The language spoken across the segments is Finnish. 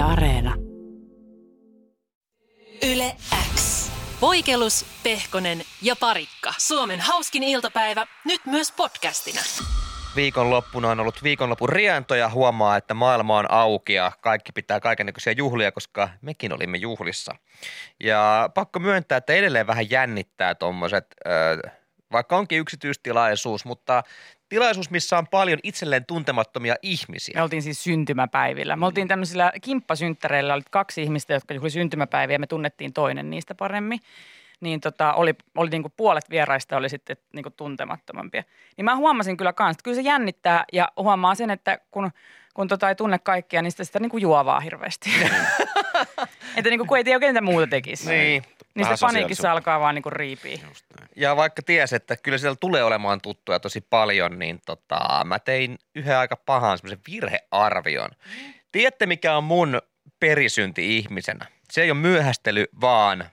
Yle Areena. Yle X. Voikelus, Pehkonen ja Parikka. Suomen hauskin iltapäivä, nyt myös podcastina. Viikonloppuna on ollut viikonlopun rientoja. Huomaa, että maailma on auki ja kaikki pitää kaikenlaisia juhlia, koska mekin olimme juhlissa. Ja pakko myöntää, että edelleen vähän jännittää tuommoiset, vaikka onkin yksityistilaisuus, mutta tilaisuus, missä on paljon itselleen tuntemattomia ihmisiä. Me oltiin siis syntymäpäivillä. Me oltiin tämmöisillä kimppasynttäreillä, oli kaksi ihmistä, jotka juhli syntymäpäiviä ja me tunnettiin toinen niistä paremmin. Niin tota, oli, oli niinku puolet vieraista oli sitten niinku tuntemattomampia. Niin mä huomasin kyllä kans, että kyllä se jännittää ja huomaa sen, että kun, kun tota ei tunne kaikkia, niin sitä, sitä niinku juovaa hirveästi. että niinku, kun ei tiedä oikein mitä muuta tekisi. Niin. Niin se paniikissa alkaa vaan niinku riipiä. Ja vaikka ties, että kyllä siellä tulee olemaan tuttuja tosi paljon, niin tota, mä tein yhden aika pahan semmoisen virhearvion. Tiedätte, mikä on mun perisynti ihmisenä? Se ei ole myöhästely, vaan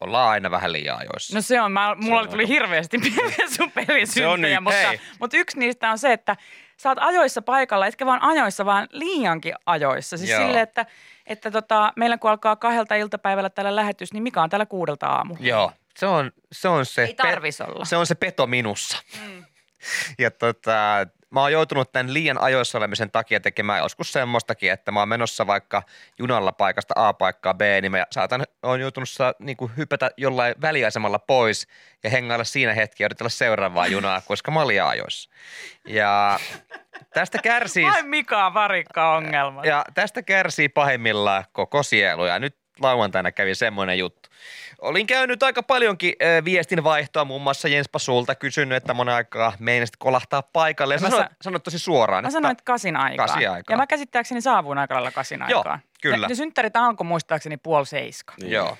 ollaan aina vähän liian ajoissa. No se on, mä, mulla on tuli aika- hirveästi sun perisyntejä, nyt- mutta, hei. mutta yksi niistä on se, että sä oot ajoissa paikalla, etkä vaan ajoissa, vaan liiankin ajoissa. Siis Joo. silleen, että, että tota, meillä kun alkaa kahdelta iltapäivällä täällä lähetys, niin mikä on täällä kuudelta aamulla? Joo, se on se, on se, Ei tarvis olla. se on se peto minussa. Ja tota, mä oon joutunut tämän liian ajoissa olemisen takia tekemään joskus semmoistakin, että mä oon menossa vaikka junalla paikasta A paikkaa B, niin mä saatan, oon joutunut saa, niin kuin hypätä jollain väliasemalla pois ja hengailla siinä hetki ja odotella seuraavaa junaa, koska mä olin liian ajoissa. Ja tästä kärsii... Ai mikä on varikka ongelma? Ja tästä kärsii pahimmillaan koko sielu ja nyt lauantaina kävi semmoinen juttu. Olin käynyt aika paljonkin äh, viestin vaihtoa muun muassa Jenspa sulta kysynyt, että monen aikaa meinasit kolahtaa paikalle. Ja sanoit, sa- sanoit tosi suoraan. Mä sanoin, että kasin aikaan. Kasin aikaan. Ja mä käsittääkseni saavuin aika lailla kasin Joo, kyllä. Ne, ne synttärit alkoi muistaakseni puoli seiska. Niin. Joo.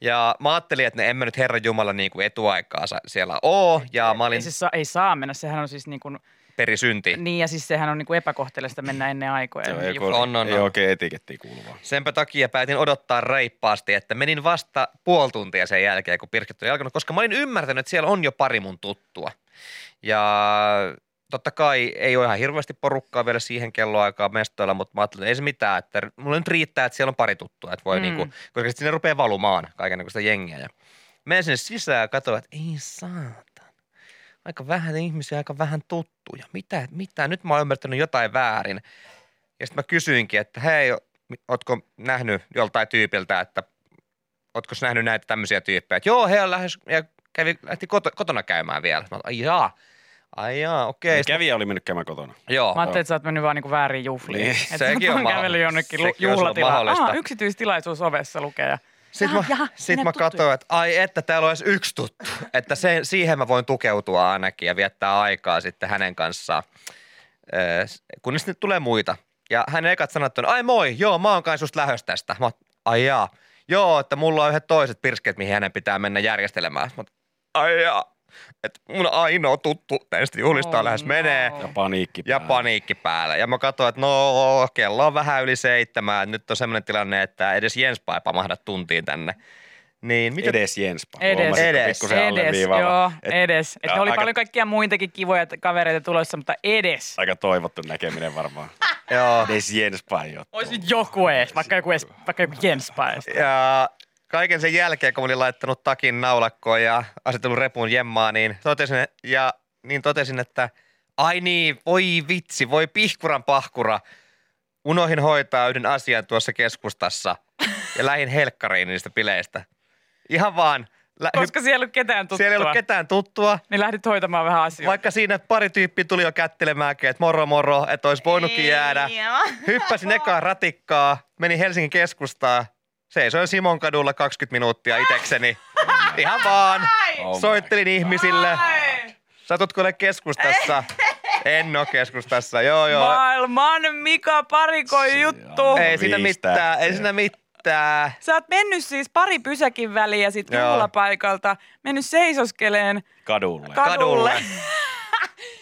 Ja mä ajattelin, että ne emme nyt Herran Jumala niin kuin etuaikaa siellä oo. Ja mä olin Ei, siis saa, ei saa mennä, sehän on siis niin kuin, perisynti. niin ja siis sehän on niin kuin epäkohteleista mennä ennen aikoja. Se on, Niin ei, juhliin. On, on, ei on. oikein etikettiin kuuluvaa. Senpä takia päätin odottaa reippaasti, että menin vasta puoli tuntia sen jälkeen, kun pirkit oli alkanut, koska mä olin ymmärtänyt, että siellä on jo pari mun tuttua. Ja totta kai ei ole ihan hirveästi porukkaa vielä siihen kelloaikaan mestoilla, mutta mä ajattelin, että ei se mitään, että mulla nyt riittää, että siellä on pari tuttua, että voi Mm. mm. niinku, koska sitten sinne rupeaa valumaan kaikenlaista jengiä. Ja menen sinne sisään ja katsoin, että ei saatan. Aika vähän ihmisiä, aika vähän tuttuja. Mitä, mitä? Nyt mä oon ymmärtänyt jotain väärin. Ja sitten mä kysyinkin, että hei, ootko nähnyt joltain tyypiltä, että ootko nähnyt näitä tämmöisiä tyyppejä? Että joo, he on lähes, ja kävi, lähti koto, kotona käymään vielä. Mä, ai jaa, ai jaa, okei. Okay, Kävijä oli mennyt käymään kotona. Joo, Mä ajattelin, että sä oot mennyt vaan niinku väärin juhliin. Niin, sekin on mahdollista. jonnekin Sekin juhlatilaan. Ah, yksityistilaisuus ovessa lukee. ja- Sitten Jaha, mä, jaha, sit mä katsoin, että ai että täällä on edes yksi tuttu. että se, siihen mä voin tukeutua ainakin ja viettää aikaa sitten hänen kanssaan, kunnes sitten tulee muita. Ja hänen ekat sanat on, ai moi, joo, mä oon kai susta lähös tästä. Mä, ai jaa, joo, että mulla on yhdet toiset pirskeet, mihin hänen pitää mennä järjestelemään. Mä, ai jaa, että mun ainoa tuttu näistä juhlista Oh lähes no. menee. Ja paniikki Ja päällä. paniikki päällä. Ja mä katsoin, että no kello on vähän yli seitsemän. Nyt on sellainen tilanne, että edes Jenspa ei pamahda tuntiin tänne. Niin mitä Edes Jenspa. Edes. Edes. Edes, joo, Et edes. Että Ja oli aika- paljon kaikkia muitakin kivoja kavereita tulossa, mutta edes. Aika toivottu näkeminen varmaan. Joo. Edes Jenspa ei ole. Olisi nyt joku ees, vaikka joku, ees, vaikka joku Jens ees. Ja kaiken sen jälkeen, kun olin laittanut takin naulakkoon ja asetellut repun jemmaa, niin totesin, ja, niin totesin, että ai niin, voi vitsi, voi pihkuran pahkura. Unohin hoitaa yhden asian tuossa keskustassa ja lähin helkkariin niistä bileistä. Ihan vaan. Lä- Koska siellä ei ollut ketään tuttua. Siellä ei ollut ketään tuttua. Niin lähdit hoitamaan vähän asioita. Vaikka siinä pari tyyppiä tuli jo kättelemääkin, että moro moro, että olisi voinutkin jäädä. Hyppäsin ekaa ratikkaa, menin Helsingin keskustaan, seisoin Simon kadulla 20 minuuttia itekseni. Ihan vaan. Oh Soittelin ihmisille. Satutko ole keskustassa? En ole keskustassa, joo joo. Maailman Mika Parikoi Se juttu. on. Ei siinä mitään, ei siinä mitään. Sä oot mennyt siis pari pysäkin väliä sit Joo. juhlapaikalta, mennyt seisoskeleen Kadulle. kadulle. Kadulle.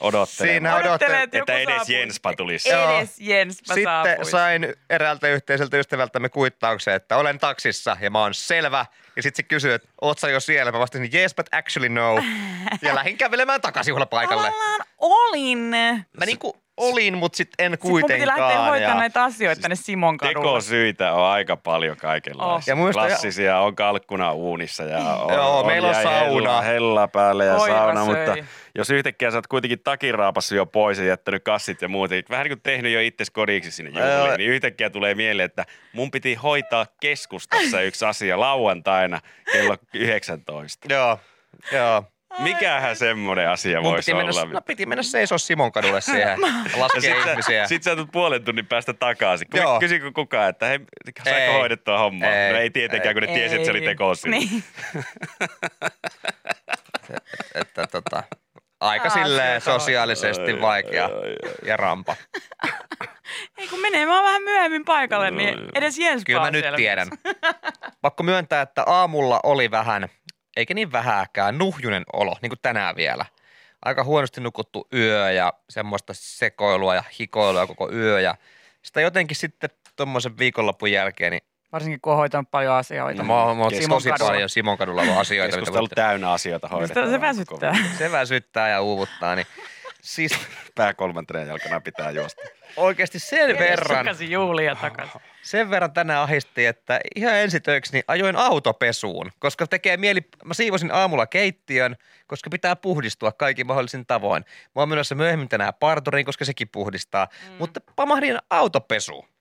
Odottelemaan. Siinä Odottelee, että Että edes saapuisi. Jenspa tulisi. Joo. Edes Jens mä Sitten saapuin. sain eräältä yhteiseltä ystävältämme kuittauksen, että olen taksissa ja mä oon selvä. Ja sitten se kysyy, että oot sä jo siellä? Mä vastasin, yes, but actually no. Ja lähdin kävelemään takaisin juhlapaikalle. Tavallaan olin. Mä niinku, olin, mutta sitten en Sitten kuitenkaan. lähteä hoitamaan ja... näitä asioita tänne Simon kadulle. Tekosyitä on aika paljon kaikenlaisia. Oh. Ja mielestä- Klassisia on kalkkuna uunissa ja on, Joo, meillä on sauna. Hella, hella päälle ja Koira sauna, söi. mutta jos yhtäkkiä sä oot kuitenkin takiraapassa jo pois ja jättänyt kassit ja muut, eli vähän niin kuin tehnyt jo itse kodiksi sinne juhliin, niin yhtäkkiä tulee mieleen, että mun piti hoitaa keskustassa yksi asia lauantaina kello 19. Joo, joo. Mikähän semmoinen asia Mun voisi piti olla? mennä, no piti mennä seisoo Simon kadulle siihen laskea sit ihmisiä. sä, sit sä tulet puolen tunnin päästä takaisin. Joo. Kysyykö kukaan, että hei, saiko Ei. hoidettua hommaa? Ei. No ei tietenkään, kun ne tiesi, että se oli tekosyy. Niin. että tota, aika Asioita silleen sosiaalisesti Ai, vaikea ai, ai, ai. ja rampa. Ei kun menee vaan vähän myöhemmin paikalle, No, niin edes Jens Kyllä mä nyt tiedän. Pakko myöntää, että aamulla oli vähän, eikä niin vähääkään, nuhjunen olo, niin kuin tänään vielä. Aika huonosti nukuttu yö ja semmoista sekoilua ja hikoilua koko yö. Ja sitä jotenkin sitten tuommoisen viikonlopun jälkeen, niin Varsinkin kun on hoitanut paljon asioita. Mm. mä oon, mä oon Simon tosi kadulla. paljon Simon kadulla ollut asioita. mitä Keskustelu täynnä asioita hoidettavaa. Se väsyttää. Se väsyttää ja uuvuttaa, niin siis Pää kolmantena jalkana pitää juosta. oikeasti sen verran, Takaisin juhlia takaisin. sen verran tänään ahisti, että ihan ensitöiksi niin ajoin autopesuun, koska tekee mieli, mä siivosin aamulla keittiön, koska pitää puhdistua kaikin mahdollisin tavoin. Mä oon menossa myöhemmin tänään parturiin, koska sekin puhdistaa, mm. mutta pamahdin autopesuun.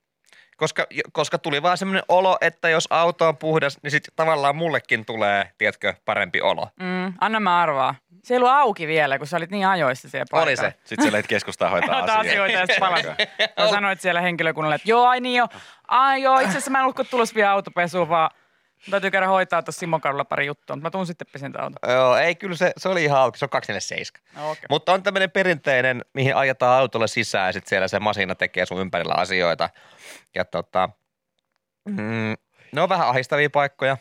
Koska, koska tuli vaan semmoinen olo, että jos auto on puhdas, niin sitten tavallaan mullekin tulee, tiedätkö, parempi olo. Mm, anna mä arvaa. Se ei ollut auki vielä, kun sä olit niin ajoissa siellä Oli paikalla. se. Sitten sä lähdet keskustaa hoitaa Hoitaa asioita. asioita ja sitten sanoit siellä henkilökunnalle, että joo, ai niin jo. Ai joo, itse asiassa mä en ollutko tulossa vielä autopesuun, vaan täytyy käydä hoitaa tuossa Simon kadulla pari juttua, mutta mä tuun sitten pesen auto. Joo, ei kyllä se, se oli ihan auki, se on 247. No, okay. Mutta on tämmöinen perinteinen, mihin ajetaan autolla sisään ja sitten siellä se masina tekee sun ympärillä asioita. Ja tota, mm, ne on vähän ahistavia paikkoja.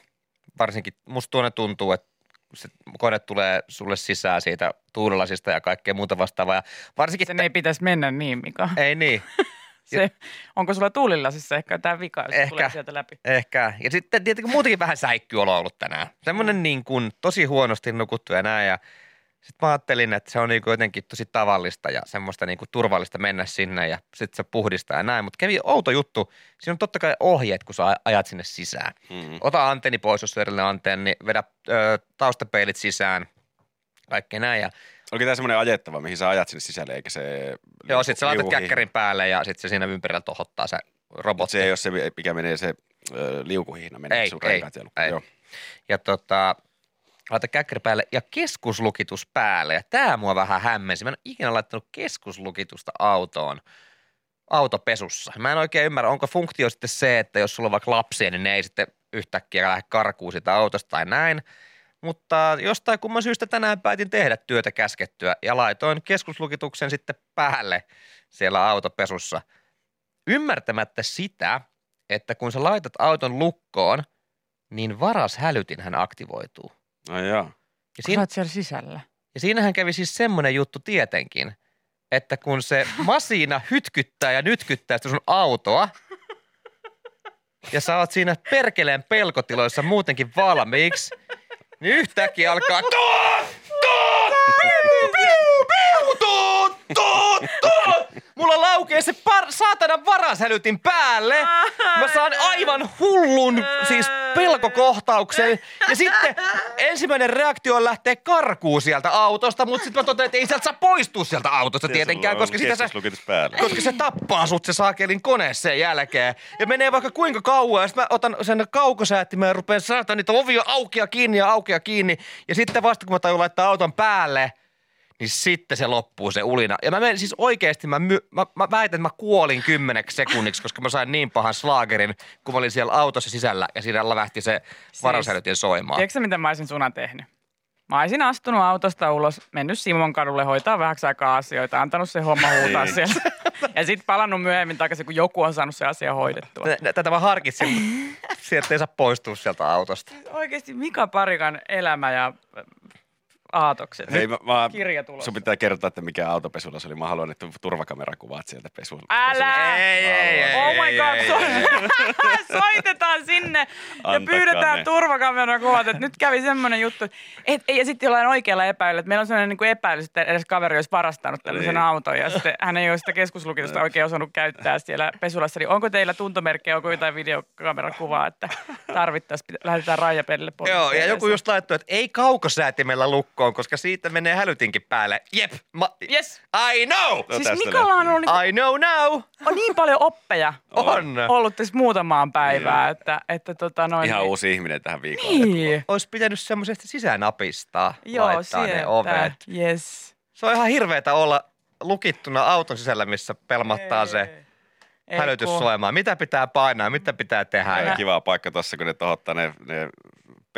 Varsinkin musta tuonne tuntuu, että se kone tulee sulle sisään siitä tuulilasista ja kaikkea muuta vastaavaa. Ja varsinkin, Sen ei pitäisi mennä niin, Mika. ei niin, Se, onko sulla tuulilasissa ehkä tämä vika, jos Ehkä. tulee sieltä läpi? ehkä. Ja sitten tietenkin muutenkin vähän säikkyolo ollut tänään. Semmoinen niin kuin tosi huonosti nukuttu ja näin. Ja sitten mä ajattelin, että se on niin kuin jotenkin tosi tavallista ja semmoista niin kuin turvallista mennä sinne ja sitten se puhdistaa ja näin. Mutta kävi outo juttu. Siinä on totta kai ohjeet, kun sä ajat sinne sisään. Mm. Ota antenni pois, jos on erillinen antenni, vedä ö, taustapeilit sisään, kaikkea näin. Ja, Oliko tämä semmoinen ajettava, mihin sä ajat sinne sisälle, eikä se... joo, sitten sä laitat käkkärin päälle ja sitten se siinä ympärillä tohottaa se robotti. Se ei ole se, mikä menee se ö, liukuhihna, menee Ei, sun ei, ei. Joo. Ja tota, laita käkkäri päälle ja keskuslukitus päälle. Ja tämä mua vähän hämmensi. Mä en ole ikinä laittanut keskuslukitusta autoon autopesussa. Mä en oikein ymmärrä, onko funktio sitten se, että jos sulla on vaikka lapsia, niin ne ei sitten yhtäkkiä lähde karkuun sitä autosta tai näin. Mutta jostain kumman syystä tänään päätin tehdä työtä käskettyä ja laitoin keskuslukituksen sitten päälle siellä autopesussa. Ymmärtämättä sitä, että kun sä laitat auton lukkoon, niin varas hälytinhän aktivoituu. No joo. Ja, siinä, siellä sisällä. ja siinähän kävi siis semmoinen juttu tietenkin, että kun se masina hytkyttää ja nytkyttää sitä sun autoa, ja sä oot siinä perkeleen pelkotiloissa muutenkin valmiiksi, niin yhtäkkiä alkaa tuut, tuut, piu, piu, piu, tuut, tuut. Mulla laukee se par, saatana varashälytin päälle. Mä saan aivan hullun siis pelkokohtauksen. Ja sitten ensimmäinen reaktio on lähteä karkuun sieltä autosta, mutta sitten mä totean, että ei sieltä saa poistua sieltä autosta tietenkään, koska sitä sä päällä. koska se tappaa sut se saakelin kone sen jälkeen. Ja menee vaikka kuinka kauan, ja sitten mä otan sen kaukosäättimeen ja rupean saada niitä ovia auki ja kiinni ja auki ja kiinni. Ja sitten vasta kun mä tajun laittaa auton päälle, niin sitten se loppuu se ulina. Ja mä menen siis oikeasti, mä, my, mä, mä väitän, että mä kuolin kymmeneksi sekunniksi, koska mä sain niin pahan slaagerin, kun mä olin siellä autossa sisällä ja siinä lähti se varashälytin soimaan. Tiedätkö mitä mä olisin suna tehnyt? Mä olisin astunut autosta ulos, mennyt Simon kadulle hoitaa vähäksi aikaa asioita, antanut se homma huutaa Niin. siellä. Ja sitten palannut myöhemmin takaisin, kun joku on saanut se asia hoidettua. Tä- Tätä mä harkitsin, sieltä ei saa poistua sieltä autosta. Oikeasti Mika Parikan elämä ja aatokset. Hei, mä, mä, Kirja tulossa. sun pitää kertoa, että mikä autopesulla se oli. Mä haluan, että turvakamerakuvat sieltä pesulla. Älä! Ei, ei, ei, Oh my ei, God, ei, so- ei. soitetaan sinne ja Antakaa pyydetään ne. turvakameran kuvat, että nyt kävi semmoinen juttu. Et, ja sitten jollain oikealla epäilyllä, että meillä on sellainen niin kuin epäilys, että edes kaveri olisi varastanut tällaisen Niin. auton ja sitten hän ei ole sitä keskuslukitusta oikein osannut käyttää siellä pesulassa. Niin onko teillä tuntomerkkejä, onko jotain videokameran kuvaa, että tarvittaisiin, lähdetään rajapelille Joo, ja joku just laittoi, että ei kaukosäätimellä lukkoon, koska siitä menee hälytinkin päälle. Jep, ma- Yes. I know! No Siis Mikolla on ollut niin, I know now! on niin paljon oppeja On. ollut tässä muutamaan päivään, että, että tota noin. Ihan niin- uusi ihminen tähän viikolle. Niin. Olisi pitänyt semmoisesta sisänapistaa Joo, laittaa ne sieltä. ovet. Yes. Se on ihan hirveetä olla lukittuna auton sisällä, missä pelmattaa se Ei, hälytys kun- soimaan. Mitä pitää painaa, mitä pitää tehdä. Ja, kiva paikka tuossa, kun ne tohottaa ne, ne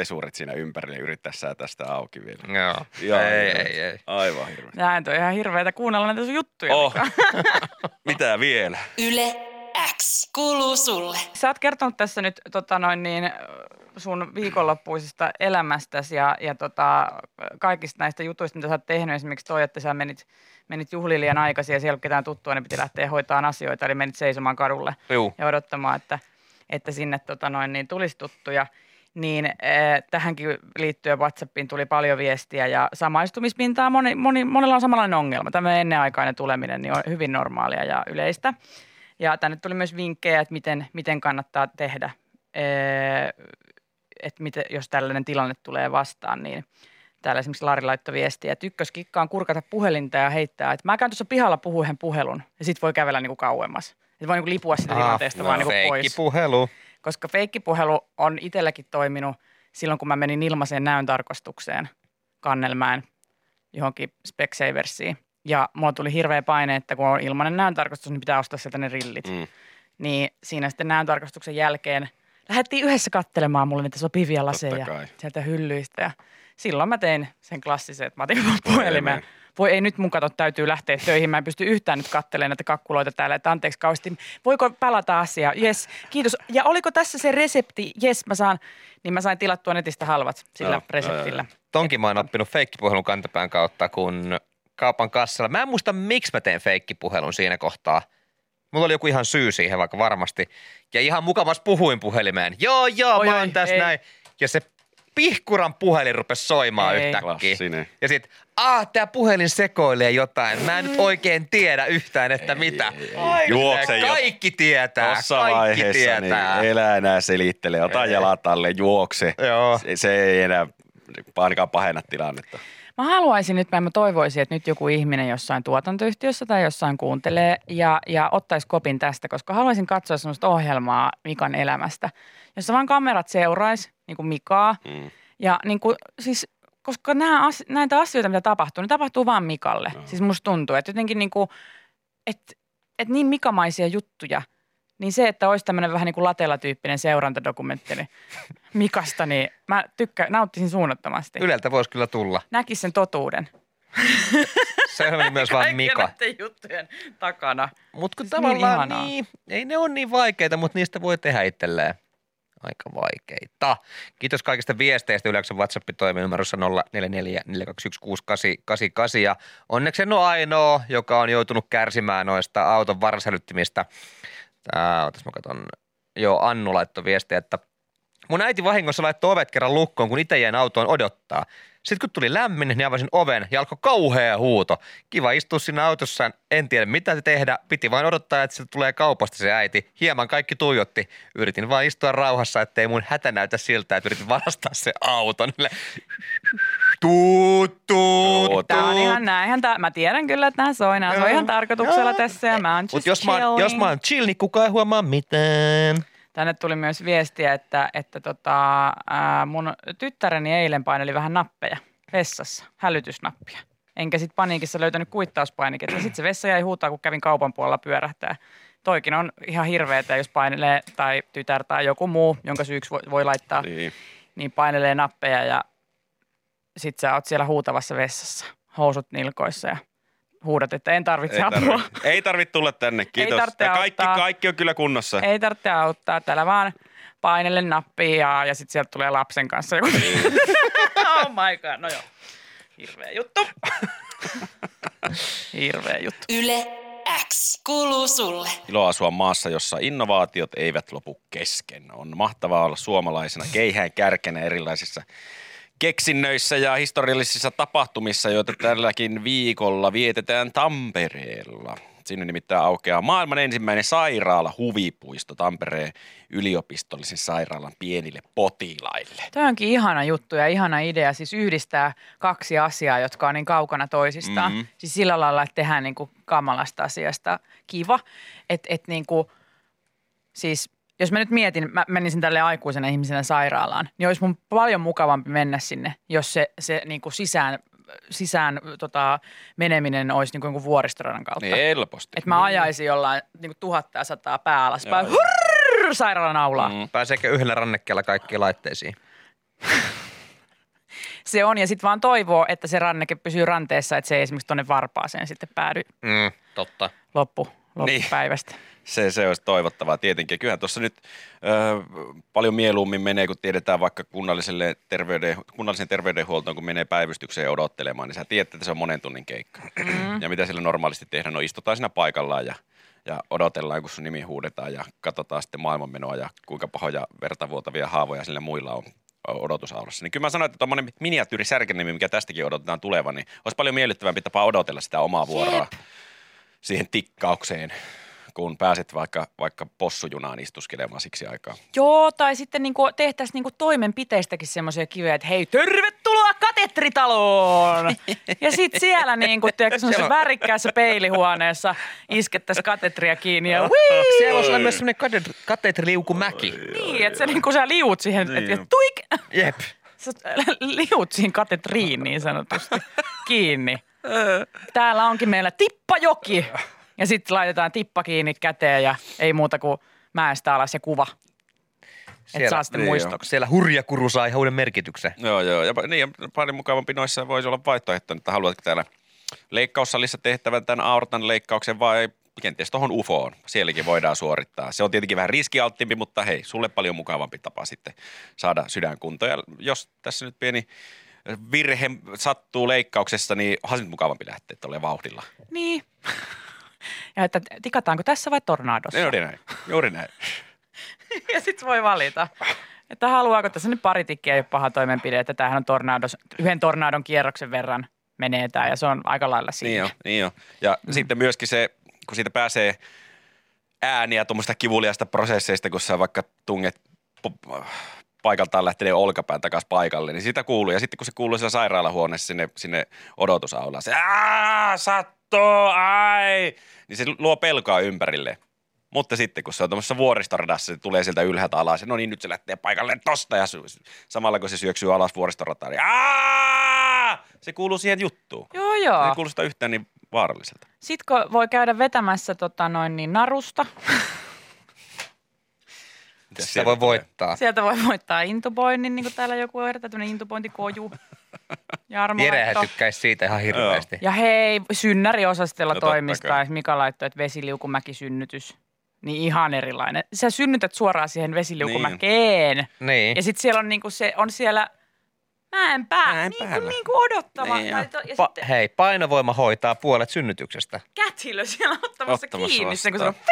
pesurit siinä ympärille ja yrittää säätää sitä auki vielä. joo. Ihan ei, hirveä. ei, ei. Aivan hirveä. Näin on ihan hirveetä kuunnella näitä sun juttuja. Oh, mitä vielä? Yle X kuuluu sulle. Sä oot kertonut tässä nyt tota noin niin, sun viikonloppuisesta elämästäsi ja, ja tota, kaikista näistä jutuista, mitä sä oot tehnyt. Esimerkiksi toi, että sä menit, menit juhliin liian aikaisin ja siellä ei ketään tuttua, niin piti lähteä hoitaan asioita. Eli menit seisomaan kadulle Juu. ja odottamaan, että, että sinne tota noin, niin tulisi tuttuja. Niin äh, tähänkin liittyen WhatsAppiin tuli paljon viestiä ja samaistumispintaa moni, moni, monella on samanlainen ongelma. Tämä ennenaikainen tuleminen niin on hyvin normaalia ja yleistä. Ja tänne tuli myös vinkkejä, että miten, miten kannattaa tehdä, äh, että miten, jos tällainen tilanne tulee vastaan, niin täällä esimerkiksi Lari laittoi viestiä, että ykköskikka on kurkata puhelinta ja heittää, että mä käyn tuossa pihalla puhua yhden puhelun ja sit voi kävellä niinku kauemmas. Että voi niinku lipua sitä tilanteesta vaan niinku pois. Ah, puhelu. Koska feikkipuhelu on itselläkin toiminut silloin, kun mä menin ilmaiseen näön tarkastukseen Kannelmäen johonkin Specsaversiin. Ja mulla tuli hirveä paine, että kun on ilmainen näön tarkastus, niin pitää ostaa sieltä ne rillit. Mm. Niin siinä sitten näön tarkastuksen jälkeen lähdettiin yhdessä kattelemaan mulle niitä sopivia laseja sieltä hyllyistä. Ja silloin mä tein sen klassisen, että mä otin puhelimen. Voi ei nyt mun kato, täytyy lähteä töihin. Mä en pysty yhtään nyt kattelemaan näitä kakkuloita täällä, että anteeksi kauheasti. Voiko palata asiaan? Yes, kiitos. Ja oliko tässä se resepti? Yes, mä saan. Niin mä sain tilattua netistä halvat sillä Joo, reseptillä. Tonkin mä oon oppinut feikkipuhelun kantapään kautta, kun kaupan kassalla. Mä en muista, miksi mä teen feikkipuhelun siinä kohtaa. Mulla oli joku ihan syy siihen vaikka varmasti. Ja ihan mukamas puhuin puhelimeen. Joo, joo, Oi, mä oon tässä ei. näin. Ja se pihkuran puhelin rupesi soimaan Ei. yhtäkkiä. Klassinen. Ja sit, ah, tää puhelin sekoilee jotain. Mä en nyt oikein tiedä yhtään, että mitä. Ai, Juokse jo. Kaikki tietää, Tuossa kaikki vaiheessa tietää. niin elä enää selittele, ota Ei. jalat alle, juokse. Joo. Se, se ei enää ainakaan pahenna tilannetta. Mä haluaisin nyt, mä toivoisin, että nyt joku ihminen jossain tuotantoyhtiössä tai jossain kuuntelee ja, ja ottaisi kopin tästä, koska haluaisin katsoa sellaista ohjelmaa Mikan elämästä, jossa vaan kamerat seuraisi, niin kuin Mikaa. Mm. Ja niin kuin, siis, koska nämä, näitä asioita, mitä tapahtuu, ne tapahtuu vaan Mikalle. Joo. Siis musta tuntuu, että jotenkin niin kuin, että, että niin mikamaisia juttuja, niin se, että olisi tämmöinen vähän niin kuin latella-tyyppinen seurantadokumentteri Mikasta, niin mä tykkään, nauttisin suunnattomasti Yleltä voisi kyllä tulla. näkisi sen totuuden. Se on myös vaan Mika. juttujen takana. Mutta kun Siis niin tavallaan ihanaa. niin, ei ne ole niin vaikeita, mutta niistä voi tehdä itselleen aika vaikeita. Kiitos kaikista viesteistä. Yleensä WhatsApp toimii numerossa 0441616888. Ja onneksi en ole ainoa, joka on joutunut kärsimään noista auton varsälyttimistä. Tää, otas mä katson. Joo, Annu laittoi viestiä, että mun äiti vahingossa laittoi ovet kerran lukkoon, kun itse jäin autoon odottaa. Sitten kun tuli lämmin, niin avasin oven ja alkoi kauhea huuto. Kiva istua siinä autossa, en tiedä mitä tehdä. Piti vain odottaa, että se tulee kaupasta se äiti. Hieman kaikki tuijotti. Yritin vain istua rauhassa, ettei mun hätä näytä siltä, että yritin varastaa se auton. Tuut, Tämä on ihan näinhän. Tää, mä tiedän kyllä, että nämä soi. Nämä soi ihan tarkoituksella tässä ja mä oon just Mutta jos, mä oon- jos mä oon chill, niin kukaan ei huomaa mitään. Tänne tuli myös viestiä, että, että tota, ää, mun tyttäreni eilen paineli vähän nappeja vessassa, hälytysnappia. Enkä sitten paniikissa löytänyt kuittauspainiketta. Sitten se vessa jäi huutaa, kun kävin kaupan puolella pyörähtää. Toikin on ihan hirveetä, jos painelee tai tytär tai joku muu, jonka syyksi voi, voi laittaa, Niin. niin painelee nappeja ja sit sä oot siellä huutavassa vessassa, housut nilkoissa ja huudat, että en tarvitse Ei apua. tarvitse, ei tarvitse tulla tänne, kiitos. tarvitse Ja kaikki, auttaa. kaikki on kyllä kunnossa. Ei tarvitse auttaa, täällä vaan painelle nappia ja, ja sitten sieltä tulee lapsen kanssa joku. oh my god, no joo. Hirveä juttu. Hirveä juttu. Yle X kuuluu sulle. Ilo asua maassa, jossa innovaatiot eivät lopu kesken. On mahtavaa olla suomalaisena keihään kärkenä erilaisissa keksinnöissä ja historiallisissa tapahtumissa, joita tälläkin viikolla vietetään Tampereella. Sinne nimittäin aukeaa maailman ensimmäinen sairaala huvipuisto Tampereen yliopistollisen sairaalan pienille potilaille. Tämä onkin ihana juttu ja ihana idea, siis yhdistää kaksi asiaa, jotka on niin kaukana toisistaan. Mhm. Mm-hmm. Siis sillä lailla, että tehdään niin kuin kamalasta asiasta kiva, että et niin kuin, siis jos mä nyt mietin, mä menisin tälle aikuisena ihmisenä sairaalaan, niin olisi mun paljon mukavampi mennä sinne, jos se, se niin kuin sisään, sisään tota, meneminen olisi niin kuin jonkun vuoristoradan kautta. Niin helposti. Että mä ajaisin jollain niin kuin tuhatta ja sataa pää alaspäin, hurrrr, sairaalan aulaa. Mm. Pääseekö yhdellä rannekkeella kaikkiin laitteisiin? Se on, ja sitten vaan toivoo, että se ranneke pysyy ranteessa, että se ei esimerkiksi tuonne varpaaseen sitten päädy Mm, totta. loppu, Niin. loppupäivästä. Se, se olisi toivottavaa tietenkin. Kyllähän tuossa nyt ö, paljon mieluummin menee, kun tiedetään vaikka kunnalliselle terveyden, kunnallisen terveydenhuoltoon, kun menee päivystykseen odottelemaan, niin sä tiedät, että se on monen tunnin keikka. Mm. Ja mitä siellä normaalisti tehdään, no istutaan siinä paikallaan ja, ja odotellaan, kun sun nimi huudetaan ja katsotaan sitten maailmanmenoa ja kuinka pahoja vertavuotavia haavoja sillä muilla on odotusaurassa. Niin kyllä mä sanoin, että tuommoinen miniatyyri särkänimi, mikä tästäkin odotetaan tulevan, niin olisi paljon miellyttävämpi tapa odotella sitä omaa vuoroa siihen tikkaukseen, kun pääset vaikka, vaikka possujunaan istuskelemaan siksi aikaa. Joo, tai sitten niinku tehtäisiin niinku toimenpiteistäkin semmoisia kivejä, että hei, tervetuloa katetritaloon! ja sitten siellä niinku, tiedätkö, semmoisessa värikkäässä peilihuoneessa iskettäisiin katetria kiinni ja wii! Siellä voisi olla myös semmoinen kateetriliukumäki. Niin, että sä niinku sä liut siihen, Niin. että tuik! Jep. Sä liut siihen katetriin niin sanotusti kiinni. Täällä onkin meillä tippajoki. Ja sitten laitetaan tippa kiinni käteen ja ei muuta kuin mäestä alas ja kuva. Että saa sitten niin muistoksi. Siellä hurjakuru saa ihan uuden merkityksen. Joo, joo. Ja niin, paljon mukavampi noissa voisi olla vaihtoehto, että haluatko täällä leikkaussalissa tehtävän tämän aortan leikkauksen vai kenties tuohon UFOon. Sielläkin voidaan suorittaa. Se on tietenkin vähän riskialttimpi, mutta hei, sulle paljon mukavampi tapa sitten saada sydänkuntoon. Ja jos tässä nyt pieni virhe sattuu leikkauksessa, niin onhan se mukavampi lähteä tuolle vauhdilla. Niin. Ja että tikataanko tässä vai tornadossa? Juuri näin, juuri näin. ja sitten voi valita. Että haluaako tässä nyt pari tikkiä ei ole paha toimenpide, että tämähän on tornados, yhden tornadon kierroksen verran menee tämä ja se on aika lailla siinä. Niin on, niin on. Ja mm. sitten myöskin se, kun siitä pääsee ääniä tuommoista kivuliasta prosesseista, kun sä vaikka tunget paikaltaan lähteneen olkapään takaisin paikalle, niin sitä kuuluu. Ja sitten kun se kuuluu siellä sairaalahuoneessa sinne, sinne odotusaulaan, se aah, sattoo, ai, niin se luo pelkoa ympärille. Mutta sitten kun se on tuommoisessa vuoristoradassa, se tulee sieltä ylhäältä alas ja no niin, nyt se lähtee paikalle tosta ja samalla kun se syöksyy alas vuoristorataan, niin aah, se kuuluu siihen juttuun. Joo, Se joo. ei kuulosta yhtään niin vaaralliselta. Sitten kun voi käydä vetämässä tota noin niin narusta, Sitä sieltä voi voittaa. sieltä voi voittaa intuboinnin, niin kuin täällä joku on erittäin tämmöinen intubointikoju. Jarmo Jerehän tykkäisi siitä ihan hirveästi. Ja hei, synnäriosastolla No kai. Mika laittoi, että vesiliukumäki-synnytys. Niin ihan erilainen. Sä synnytät suoraan siihen vesiliukumäkeen. Niin. Ja sitten siellä on niinku se, on siellä mäen pää, Mäen niinku, niinku odottava. Niin ja, ja Pa- sitten hei, painovoima hoitaa puolet synnytyksestä. Kätilö siellä ottamassa, Ottamassa kiinni sen, kun se vastaan. on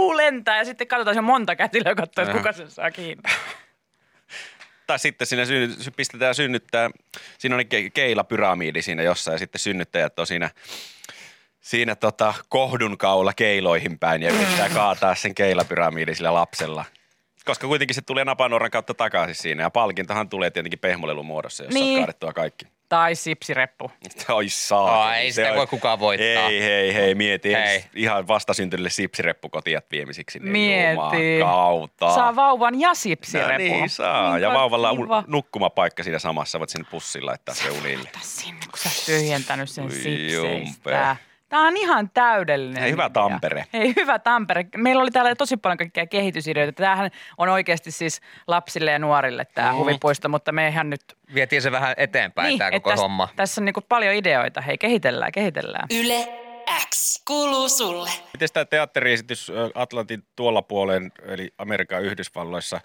fiu, lentää. Ja sitten katsotaan, se on monta kätilöä katsoa, että kuka sen saa kiinni. Tai sitten siinä sy- pistetään synnyttää, siinä on ke, keilapyramiidi siinä jossain ja sitten synnyttäjät on siinä, siinä tota, kohdun kaula keiloihin päin ja yrittää kaataa sen keilapyramiidi sillä lapsella. Koska kuitenkin se tulee napanuoran kautta takaisin siinä ja palkintohan tulee tietenkin pehmolelun muodossa, jossa Niin. on kaadettua kaikki. Tai sipsireppu. Oi saa. Aa, ei sitä voi kukaan voittaa. Ei, hei, hei, mieti. Hei. Ihan vastasyntyneelle sipsireppu kotiat viemisiksi. Niin Mieti. Kautta. Saa vauvan ja No sipsirepun. niin saa. ja Kuinka vauvalla on nukkumapaikka siinä samassa. Voit sen pussiin laittaa se unille. Laita sinne, kun sä oot tyhjentänyt sen Oi sipseistä. Tämä on ihan täydellinen. Hei, hyvä idea. Tampere. Hei, hyvä Tampere. Meillä oli täällä tosi paljon kaikkia kehitysideoita. Tämähän on oikeasti siis lapsille ja nuorille tämä Mm. huvipuisto, mutta me ihan nyt... Vietiin se vähän eteenpäin niin, tämä koko tässä, homma. Tässä on niinku paljon ideoita. Hei, kehitellään, kehitellään. Yle X kuuluu sulle. Miten tämä teatteriesitys Atlantin tuolla puolen, eli Amerikan Yhdysvalloissa,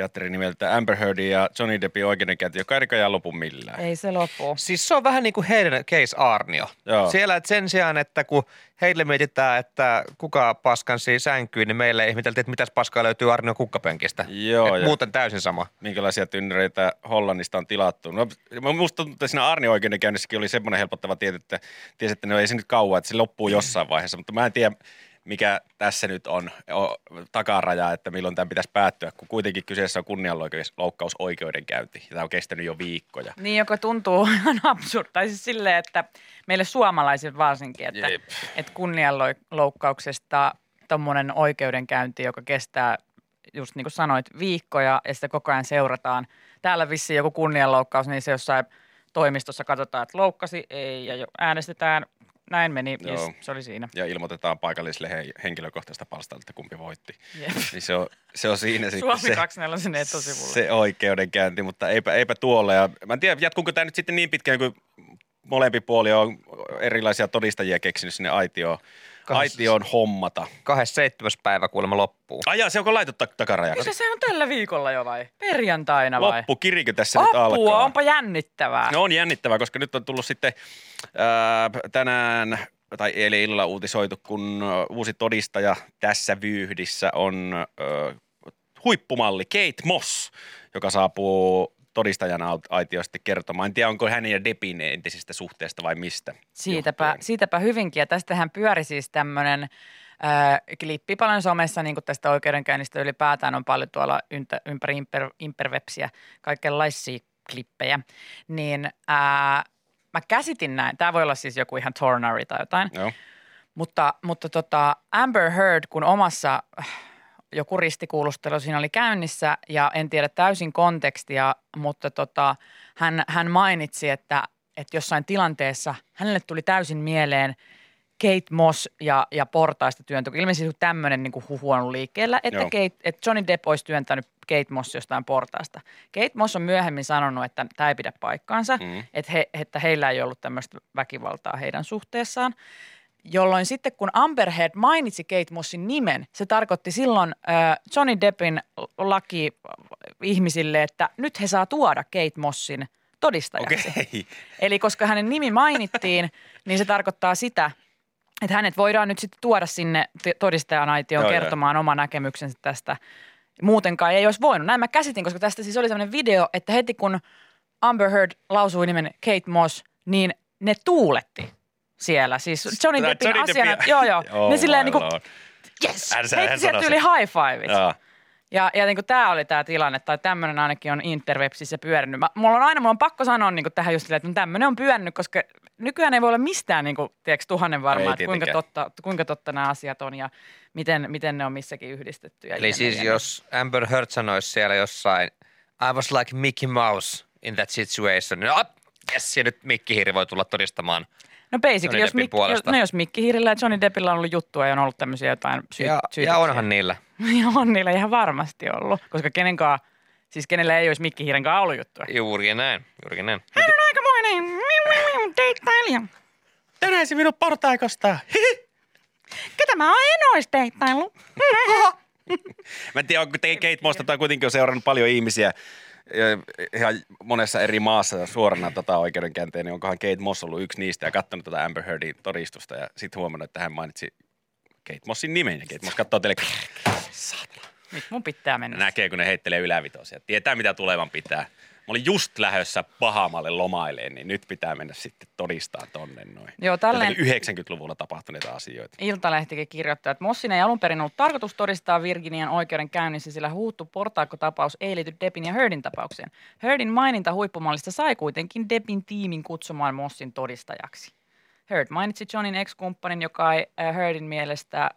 teatteri nimeltä Amber Heardin ja Johnny Deppin oikeudenkäynti, joka ei näköjään lopu millään. Ei se lopu. Siis se on vähän niin kuin heidän case Arnio. Joo. Siellä, että sen sijaan, että kun heille mietitään, että kuka paskansi sänkyyn, niin meille ihmeteltiin, että mitäs paskaa löytyy Arnio kukkapenkistä. Joo, Et ja- muuten täysin sama. minkälaisia tynnyreitä Hollannista on tilattu. No, mä musta tuntuu, että siinä Arni oikeudenkäynnissäkin oli semmoinen helpottava tieto, että tiesi, että no ei se nyt kauan, että se loppuu jossain vaiheessa, mutta mä en tiedä, mikä tässä nyt on takaraja, että milloin tämän pitäisi päättyä, kun kuitenkin kyseessä on kunnianloukkaus oikeudenkäynti, ja tämä on kestänyt jo viikkoja. Niin, joka tuntuu ihan absurd. Tai siis silleen, että meille suomalaisille varsinkin, että, Jep. että kunnianloukkauksesta tuommoinen oikeudenkäynti, joka kestää just niin kuin sanoit, viikkoja ja sitä koko ajan seurataan. Täällä vissiin joku kunnianloukkaus, niin se jossain toimistossa katsotaan, että loukkasi, ei, ja jo äänestetään, näin meni, Joo. se oli siinä. Ja ilmoitetaan paikalliselle he, henkilökohtaista palstalta, että kumpi voitti. Jep. Niin se on, se on siinä sitten Suomi se, 24 etosivulla. se oikeudenkäynti, mutta eipä, eipä tuolla. Ja mä en tiedä, jatkuuko tämä nyt sitten niin pitkään, kun molempi puoli on erilaisia todistajia keksinyt sinne aitioon, Aitioon hommata. 27. päivä kuulemma loppuu. Ai jaa, se onko laitettu tak- takaraja? Eikö se on tällä viikolla jo vai? Perjantaina vai? Loppu, kirikö tässä nyt Apua, alkaa? onpa jännittävää. No on jännittävää, koska nyt on tullut sitten ää, tänään tai eilen illalla uutisoitu, kun ä, uusi todistaja tässä vyyhdissä on ä, huippumalli Kate Moss, joka saapuu todistajana aut- aitiosta kertomaan. En tiedä, onko hän ja Depin entisistä suhteesta vai mistä. Siitäpä, johtuen. siitäpä hyvinkin. Ja tästähän pyöri siis tämmöinen äh, klippi paljon somessa, niin kuin tästä oikeudenkäynnistä ylipäätään on paljon tuolla ympäri imper, imperwebsiä, kaikenlaisia klippejä. Niin äh, mä käsitin näin, tämä voi olla siis joku ihan tornari tai jotain, Joo. mutta, mutta tota Amber Heard, kun omassa joku ristikuulustelu siinä oli käynnissä ja en tiedä täysin kontekstia, mutta tota, hän, hän mainitsi, että, että jossain tilanteessa hänelle tuli täysin mieleen Kate Moss ja, ja portaista työntö. Ilmeisesti tämmöinen niin huhu on ollut liikkeellä, että, Joo. Kate, että Johnny Depp olisi työntänyt Kate Moss jostain portaasta. Kate Moss on myöhemmin sanonut, että tämä ei pidä paikkaansa, Mm. että, he, että heillä ei ollut tämmöistä väkivaltaa heidän suhteessaan. Jolloin sitten kun Amber Heard mainitsi Kate Mossin nimen, se tarkoitti silloin äh, Johnny Deppin laki ihmisille, että nyt he saa tuoda Kate Mossin todistajaksi. Okei. Eli koska hänen nimi mainittiin, niin se tarkoittaa sitä, että hänet voidaan nyt sitten tuoda sinne t- todistajan aitioon Joo, joo. kertomaan oma näkemyksensä tästä. Muutenkaan ei olisi voinut. Näin mä käsitin, koska tästä siis oli sellainen video, että heti kun Amber Heard lausui nimen Kate Moss, niin ne tuuletti siellä. Siis Johnny Deppin Johnny asiana, Deppin- joo joo, Oh ne silleen my niin kuin, yes, heitti sieltä yli high fiveit. Joo. Ja, ja niin kuin tämä oli tämä tilanne, tai tämmöinen ainakin on interwebsissä pyörinyt. Mä, mulla on aina, mulla on pakko sanoa niin kuin tähän just silleen, että tämmöinen on pyörinyt, koska nykyään ei voi olla mistään niin kuin, tiedätkö, tuhannen varmaa, että kuinka totta, kuinka totta nämä asiat on ja miten, miten ne on missäkin yhdistetty. Ja Eli jne, siis jos Amber Heard sanoisi siellä jossain, I was like Mickey Mouse in that situation, niin op, yes, ja nyt Mikki Hiiri voi tulla todistamaan. No basically, jos, Mik, puolesta. no jos Mikki Hiirillä ja Johnny Deppillä on ollut juttua ja on ollut tämmöisiä jotain syy, Ja, ja onhan niillä. ja on niillä ihan varmasti ollut, koska kenenkaan, siis kenellä ei olisi Mikki Hiiren kanssa ollut juttua. Juuri näin, juuri näin. Hän on aikamoinen deittailija. Tänään se minun portaikosta. Ketä mä oon en ois deittailu? Mä en tiedä, onko te Kate Mosta tai kuitenkin on seurannut paljon ihmisiä ihan monessa eri maassa suorana tota oikeudenkäynteen, niin onkohan Kate Moss ollut yksi niistä ja katsonut tätä Amber Heardin todistusta ja sitten huomannut, että hän mainitsi Kate Mossin nimen ja Kate Moss katsoo teille, Nyt mun pitää mennä. näkee kun ne heittelee ylävitosia. Tietää mitä tulevan pitää. Mä olin just lähdössä Pahamalle lomaileen, niin nyt pitää mennä sitten todistaa tonne noin. Joo, tälleen Jotakin 90-luvulla tapahtuneita asioita. Iltalehtikin kirjoittaa, että Mossin ei alun perin ollut tarkoitus todistaa Virginian oikeudenkäynnissä, sillä huuttu portaikkotapaus ei liity Deppin ja Heardin tapaukseen. Heardin maininta huippumallista sai kuitenkin Deppin tiimin kutsumaan Mossin todistajaksi. Heard mainitsi Johnin ex-kumppanin, joka ei äh, Heardin mielestä äh,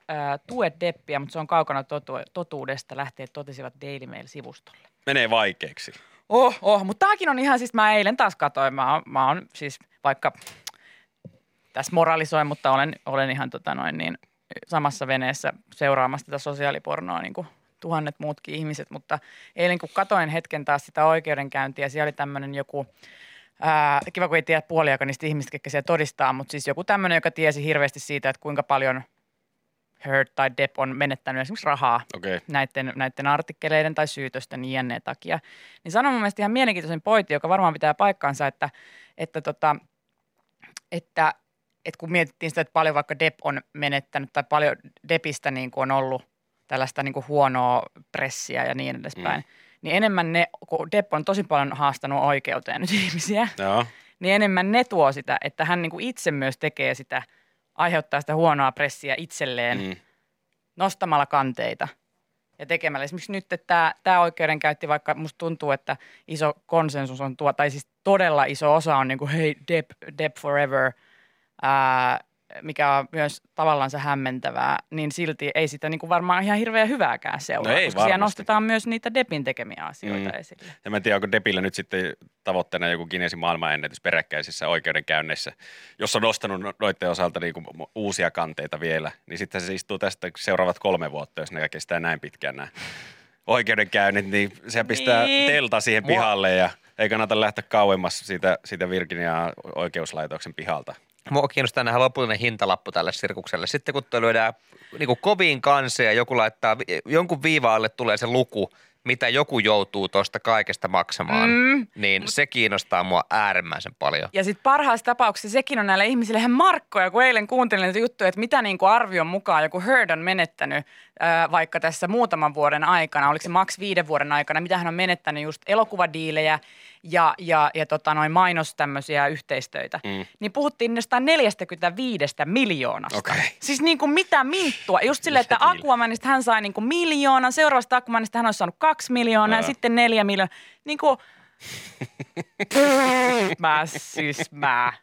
tue Deppiä, mutta se on kaukana totu- totuudesta, lähteet totesivat Daily Mail-sivustolle. Menee vaikeaksi. Oh, oh, mutta tämäkin on ihan siis, mä eilen taas katsoin, mä, mä oon siis vaikka tässä moralisoin, mutta olen, olen ihan tota noin niin, samassa veneessä seuraamassa tätä sosiaalipornoa niin kuin tuhannet muutkin ihmiset, mutta eilen kun katoin hetken taas sitä oikeudenkäyntiä, siellä oli tämmöinen joku, ää, kiva kun ei tiedä puoliakaan niistä ihmistä, ketkä siellä todistaa, mutta siis joku tämmöinen, joka tiesi hirveästi siitä, että kuinka paljon Heard tai Depp on menettänyt esimerkiksi rahaa. Okay. näiden, näiden artikkeleiden tai syytösten jne. takia. Niin sanon mun mielestä ihan mielenkiintoisen pointti, joka varmaan pitää paikkaansa, että, että, tota, että, että kun mietittiin sitä, että paljon vaikka Depp on menettänyt tai paljon Deppistä niin kuin on ollut tällaista niin kuin huonoa pressiä ja niin edespäin, mm. niin enemmän ne, kun Depp on tosi paljon haastanut oikeuteen nyt ihmisiä, Joo. niin enemmän ne tuo sitä, että hän niin kuin itse myös tekee sitä, aiheuttaa sitä huonoa pressiä itselleen Mm. nostamalla kanteita ja tekemällä. Esimerkiksi nyt että tämä, tämä oikeudenkäytti, vaikka musta tuntuu, että iso konsensus on tuo, tai siis todella iso osa on niin kuin hei, Depp, Depp forever, ää, mikä on myös tavallaan se hämmentävää, niin silti ei sitä niin kuin varmaan ihan hirveän hyvääkään seuraa, No ei koska siellä nostetaan myös niitä Deppin tekemiä asioita Mm. esille. Ja mä en tiedä, onko Depillä nyt sitten tavoitteena joku Guinnessin maailmanennätys peräkkäisissä oikeudenkäynneissä, jossa on nostanut no- noiden osalta niin kuin uusia kanteita vielä, niin sitten se istuu tästä seuraavat kolme vuotta, jos ne kestää näin pitkään nämä oikeudenkäynnit, niin se pistää Niin. telta siihen pihalle ja ei kannata lähteä kauemmas siitä, siitä Virginia oikeuslaitoksen pihalta. Mua kiinnostaa nähdä lopullinen hintalappu tälle sirkukselle. Sitten kun tuo lyödään niin kuin koviin kansia ja joku laittaa, jonkun viivaalle tulee se luku, mitä joku joutuu tuosta kaikesta maksamaan, Mm. niin se kiinnostaa mua äärimmäisen paljon. Ja sitten parhaassa tapauksessa sekin on näille ihmisille ihan markkoja, kun eilen kuuntelin näitä juttuja, että mitä niin kuin arvion mukaan joku Heard on menettänyt ää, vaikka tässä muutaman vuoden aikana, oliko se maks viiden vuoden aikana, mitä hän on menettänyt just elokuvadiilejä ja, ja, ja tota noin mainos tämmöisiä yhteistöitä. Mm. Niin puhuttiin jostain 45 miljoonasta. Okei. Siis niin kuin mitä minttua. Just silleen, että? Aquamanista hän sai niin kuin miljoonan, seuraavasta Aquamanista hän olisi saanut kaksi miljoonaa ja Ää. sitten neljä miljoonaa. Niin kuin, mä siis mä,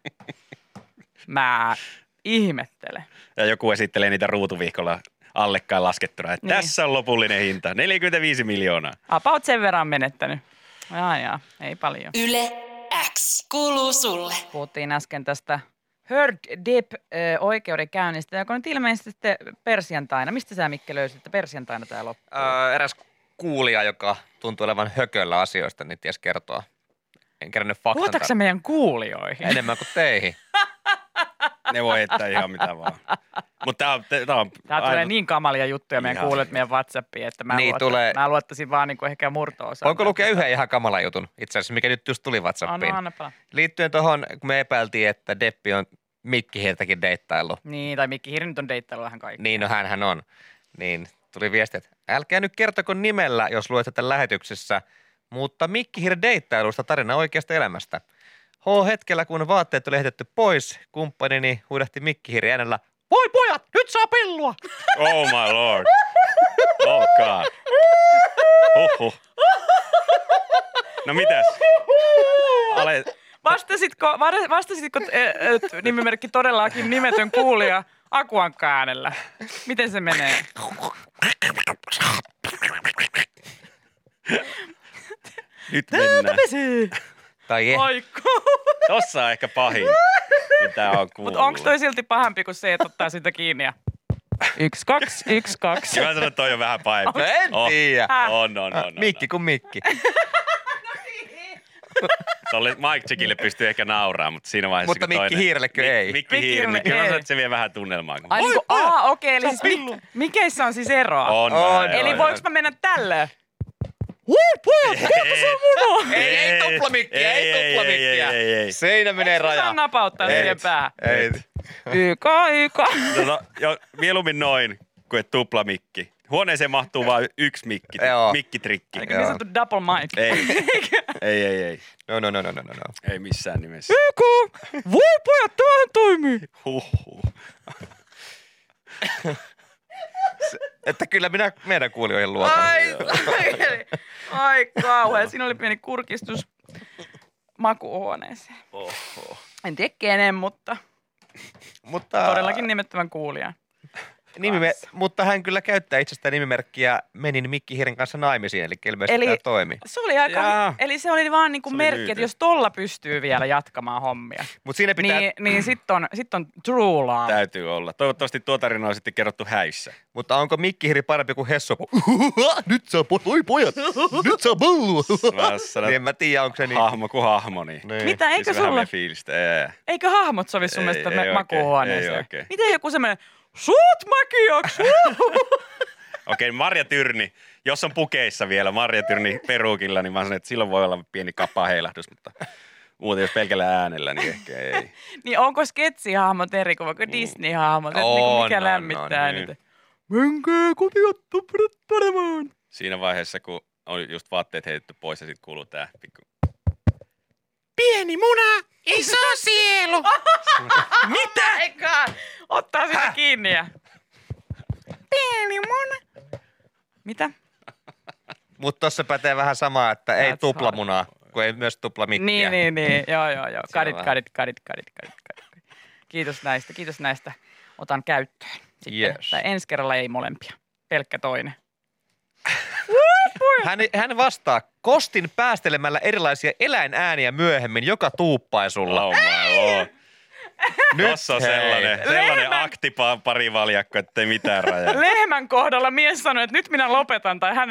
mä ihmettelen. Ja joku esittelee niitä ruutuvihkolla allekkain laskettuna, että Niin. tässä on lopullinen hinta, 45 miljoonaa. About sen verran menettänyt. Jaa, jaa, ei paljon. Yle X kuuluu sulle. Puhuttiin äsken tästä Heard Deep oikeudenkäynnistä, joka on nyt ilmeisesti sitten persiantaina. Mistä sä Mikke löysit, että persiantaina tämä loppuu? Öö, eräs kuulija, joka tuntuu olevan hököllä asioista, niin ties kertoa. En kerännyt faktan tar- meidän kuulijoihin? enemmän kuin teihin. Ne voi heittää ihan mitä vaan. Mutta tämä on, tää on Tää tulee niin kamalia juttuja meidän kuulijat meidän WhatsAppiin, että mä, Niin luotta, tulee. mä luottaisin vaan niinku ehkä murto-osa. Voinko lukea yhden ihan kamalan jutun itse asiassa, mikä nyt just tuli WhatsAppiin? Anna, anna palaa. Liittyen tuohon, kun me epäiltiin, että Deppi on Mikki Hirtäkin deittaillut. Niin, tai Mikki Hiiri nyt on deittailu vähän kaikki. Niin, no hän on. Niin tuli viesti, että älkää nyt kertoko nimellä, jos luette tämän lähetyksessä, mutta Mikki Hiiri deittailusta tarina oikeasta elämästä. H hetkellä, kun vaatteet oli heitetty pois, kumppanini huudahti Mikki Hiiri äänellä, voi pojat, nyt saa pillua! Oh my lord. Oh god. Huhhuh. No mitäs? Ale, Vastasitko, vastasitko nimimerkki todellakin nimetön kuulija Akuankka äänellä? Miten se menee? nyt mennään. Tai eh. Tossa on ehkä pahin, mitä on kuullut. Mutta onko toi silti pahempi kuin se, että ottaa sitä kiinni ja yksi, kaksi, yksi, kaksi. Mä sanon, että toi on vähän pahempi. No en Oh, tiedä. On, on, on. on. Mikki kuin Mikki. Tolle Mike Checkille pystyy ehkä nauraamaan, mutta siinä vaiheessa Mutta Mikki toinen... Hiirellekö ei? Mikki Mikki Hiirelle, Hiirelle kyllä mä ei. se vie vähän tunnelmaa. Ai niin kuin, aa, okei, eli siis mik, mikeissä on siis eroa. On, On, vähän, Eli joo, voinko joo. mä mennä tälle? Ei, ei tuplamikkiä, ei tuplamikkiä. Ei, ei, ei. Seinä menee Saa raja. napauttaa Ei. siihen päähän. Ei. YK, YK. No, no, jo, mieluummin noin kuin et tuplamikki. Huoneeseen mahtuu vain yksi mikki, Joo. mikkitrikki. Eikö niin sanottu double mic? Ei. ei, ei, ei. No, no, no, no, no, no. Ei missään nimessä. YK! Voi pojat, tämähän toimii. Huhhuh. Että kyllä minä meidän kuulijoihin luotan. Ai, saakeli. ai kauhean. Siinä oli pieni kurkistus makuuhuoneeseen. Oho. En tiedä kenen, mutta Mutta, todellakin nimettömän kuulijan. Nimime- mutta hän kyllä käyttää itsestään nimimerkkiä Menin Mikki Hiiren kanssa naimisiin, eli ilmeisesti Eli- tämä toimi. Se oli aika, Jaa. eli se oli vaan Se oli merkki, myyty. että jos tolla pystyy vielä jatkamaan hommia, Mutta siinä pitää, niin, niin sitten on, sit on true love. Täytyy olla. Toivottavasti tuo tarina on sitten kerrottu häissä. mutta onko Mikki Hiiri parempi kuin Hessu? Nyt saa, po- oi pojat, nyt saa. Mä sanon, niin en mä tiedä, onko se niin. hahmo kuin hahmo, niin. niin. Mitä, eikö Siis sulla, fiilistä. Ei, ei. Eikö hahmot sovi sun Ei- mielestä ei makuuhuoneeseen? ei oikein. Miten joku semmoinen, Suut makioksi! Okei, Marja Tyrni, jos on pukeissa vielä Marja Tyrni peruukilla, niin mä sanon, että silloin voi olla pieni kappa heilahdus, mutta muuten jos pelkällä äänellä, niin ehkä ei. niin onko sketsihahmot eri kuin vaikka Disney-hahmot? Että On, mikä on, lämmittää on, eniten? Menkää kotiotto panemaan. Siinä vaiheessa, kun on just vaatteet heitetty pois ja sitten kuuluu tää pikku... Pieni muna, iso sielu! Mitä? Eikä! Ottaa sitä kiinni ja... Pieni muna. Mitä? Mutta tuossa pätee vähän sama, että ei That's tuplamunaa, kun ei myös tuplamikkiä. Niin, niin, niin. Joo, joo, joo. Kadit, kadit, kadit, kadit, kadit, kadit. Kiitos näistä, kiitos näistä. Otan käyttöön. Sitten, Yes. tai ensi kerralla ei molempia. Pelkkä toinen. Hän, hän vastaa, kostin päästelemällä erilaisia eläinääniä myöhemmin joka tuuppaisulla. Oh my lord. Nyt Tossa on sellainen, sellainen Lehmän- aktipa parivaljakko, ettei mitään rajaa. Lehmän kohdalla mies sanoi, että nyt minä lopetan tai hän...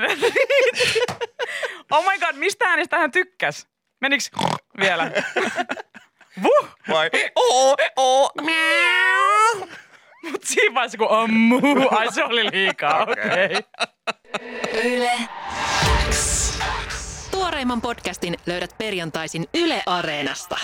oh my god, mistä äänestä hän tykkäs? Meniks vielä? Vuh! Vai, oo, oo, Mut siinä vaiheessa kun ammuu, ai se oli liikaa, okei. Okay. Yle X. Tuoreimman podcastin löydät perjantaisin Yle Areenasta.